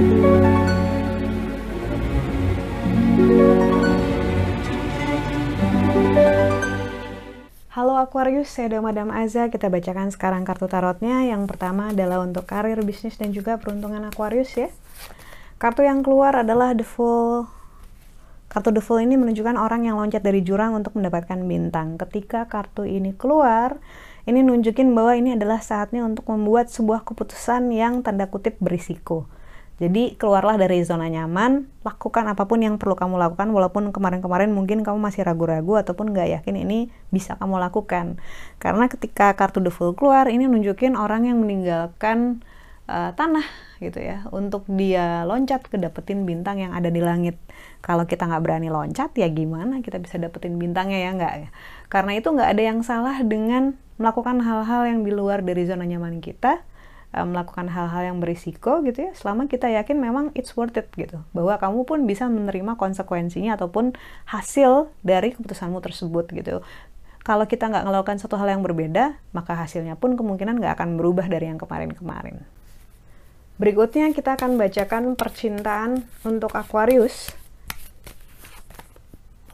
Halo Aquarius, saya ada Madam Aza. Kita bacakan sekarang kartu tarotnya. Yang pertama adalah untuk karir, bisnis, dan juga peruntungan Aquarius ya. Kartu yang keluar adalah The Fool. Kartu The Fool ini menunjukkan orang yang loncat dari jurang untuk mendapatkan bintang. Ketika kartu ini keluar, ini nunjukin bahwa ini adalah saatnya untuk membuat sebuah keputusan yang tanda kutip berisiko jadi keluarlah dari zona nyaman, lakukan apa pun yang perlu kamu lakukan walaupun kemarin-kemarin mungkin kamu masih ragu-ragu ataupun nggak yakin ini bisa kamu lakukan. Karena ketika kartu The Fool keluar, ini nunjukin orang yang meninggalkan uh, tanah gitu ya untuk dia loncat ke dapetin bintang yang ada di langit. Kalau kita nggak berani loncat ya gimana kita bisa dapetin bintangnya ya nggak ya? Karena itu nggak ada yang salah dengan melakukan hal-hal yang di luar dari zona nyaman kita melakukan hal-hal yang berisiko gitu ya selama kita yakin memang it's worth it gitu bahwa kamu pun bisa menerima konsekuensinya ataupun hasil dari keputusanmu tersebut gitu kalau kita nggak melakukan satu hal yang berbeda maka hasilnya pun kemungkinan nggak akan berubah dari yang kemarin-kemarin berikutnya kita akan bacakan percintaan untuk Aquarius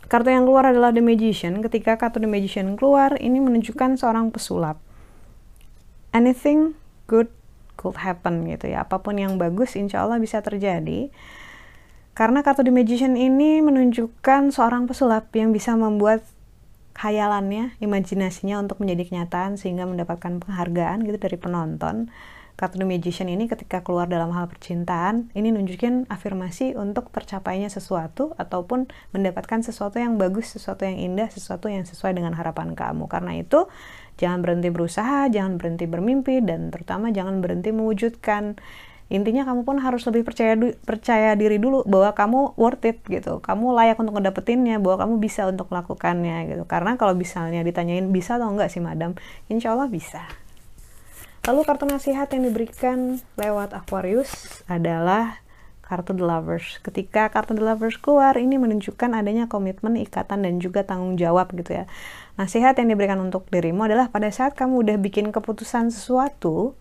Kartu yang keluar adalah The Magician. Ketika kartu The Magician keluar, ini menunjukkan seorang pesulap. Anything good could happen gitu ya. Apa pun yang bagus insya Allah bisa terjadi. Karena kartu The Magician ini menunjukkan seorang pesulap yang bisa membuat khayalannya, imajinasinya untuk menjadi kenyataan sehingga mendapatkan penghargaan gitu dari penonton. Kartu Magician ini ketika keluar dalam hal percintaan, ini nunjukin afirmasi untuk tercapainya sesuatu ataupun mendapatkan sesuatu yang bagus, sesuatu yang indah, sesuatu yang sesuai dengan harapan kamu. Karena itu, jangan berhenti berusaha, jangan berhenti bermimpi, dan terutama jangan berhenti mewujudkan. Intinya kamu pun harus lebih percaya percaya diri dulu bahwa kamu worth it gitu. Kamu layak untuk ngedapetinnya, bahwa kamu bisa untuk melakukannya gitu. Karena kalau misalnya ditanyain bisa atau enggak sih madam, insya Allah bisa. Lalu kartu nasihat yang diberikan lewat Aquarius adalah kartu The Lovers. Ketika kartu The Lovers keluar, ini menunjukkan adanya komitmen, ikatan, dan juga tanggung jawab gitu ya. Nasihat yang diberikan untuk dirimu adalah pada saat kamu udah bikin keputusan sesuatu,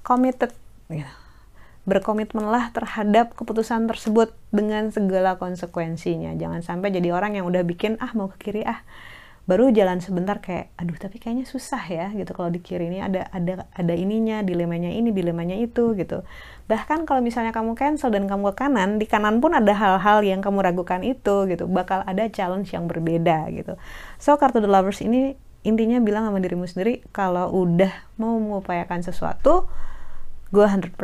committed, ya. berkomitmenlah terhadap keputusan tersebut dengan segala konsekuensinya. Jangan sampai jadi orang yang udah bikin, ah mau ke kiri, ah baru jalan sebentar kayak aduh tapi kayaknya susah ya gitu. Kalau di kiri ini ada ada ada ininya dilemanya ini dilemanya itu gitu. Bahkan kalau misalnya kamu cancel dan kamu ke kanan di kanan pun ada hal-hal yang kamu ragukan itu gitu. Bakal ada challenge yang berbeda gitu. So kartu the lovers ini intinya bilang sama dirimu sendiri kalau udah mau mengupayakan sesuatu gue 100%.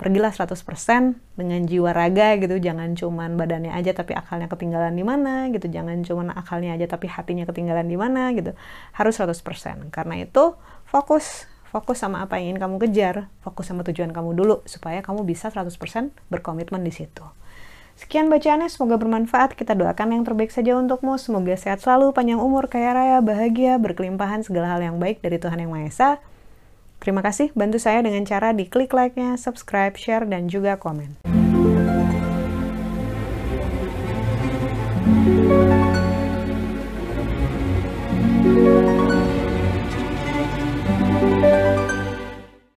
Pergilah 100% dengan jiwa raga gitu, jangan cuman badannya aja tapi akalnya ketinggalan di mana gitu, jangan cuman akalnya aja tapi hatinya ketinggalan di mana gitu. Harus 100%. Karena itu fokus fokus sama apa yang ingin kamu kejar, fokus sama tujuan kamu dulu supaya kamu bisa 100% berkomitmen di situ. Sekian bacaannya, semoga bermanfaat. Kita doakan yang terbaik saja untukmu. Semoga sehat selalu, panjang umur, kaya raya, bahagia, berkelimpahan segala hal yang baik dari Tuhan Yang Maha Esa. Terima kasih bantu saya dengan cara di klik like-nya, subscribe, share, dan juga komen.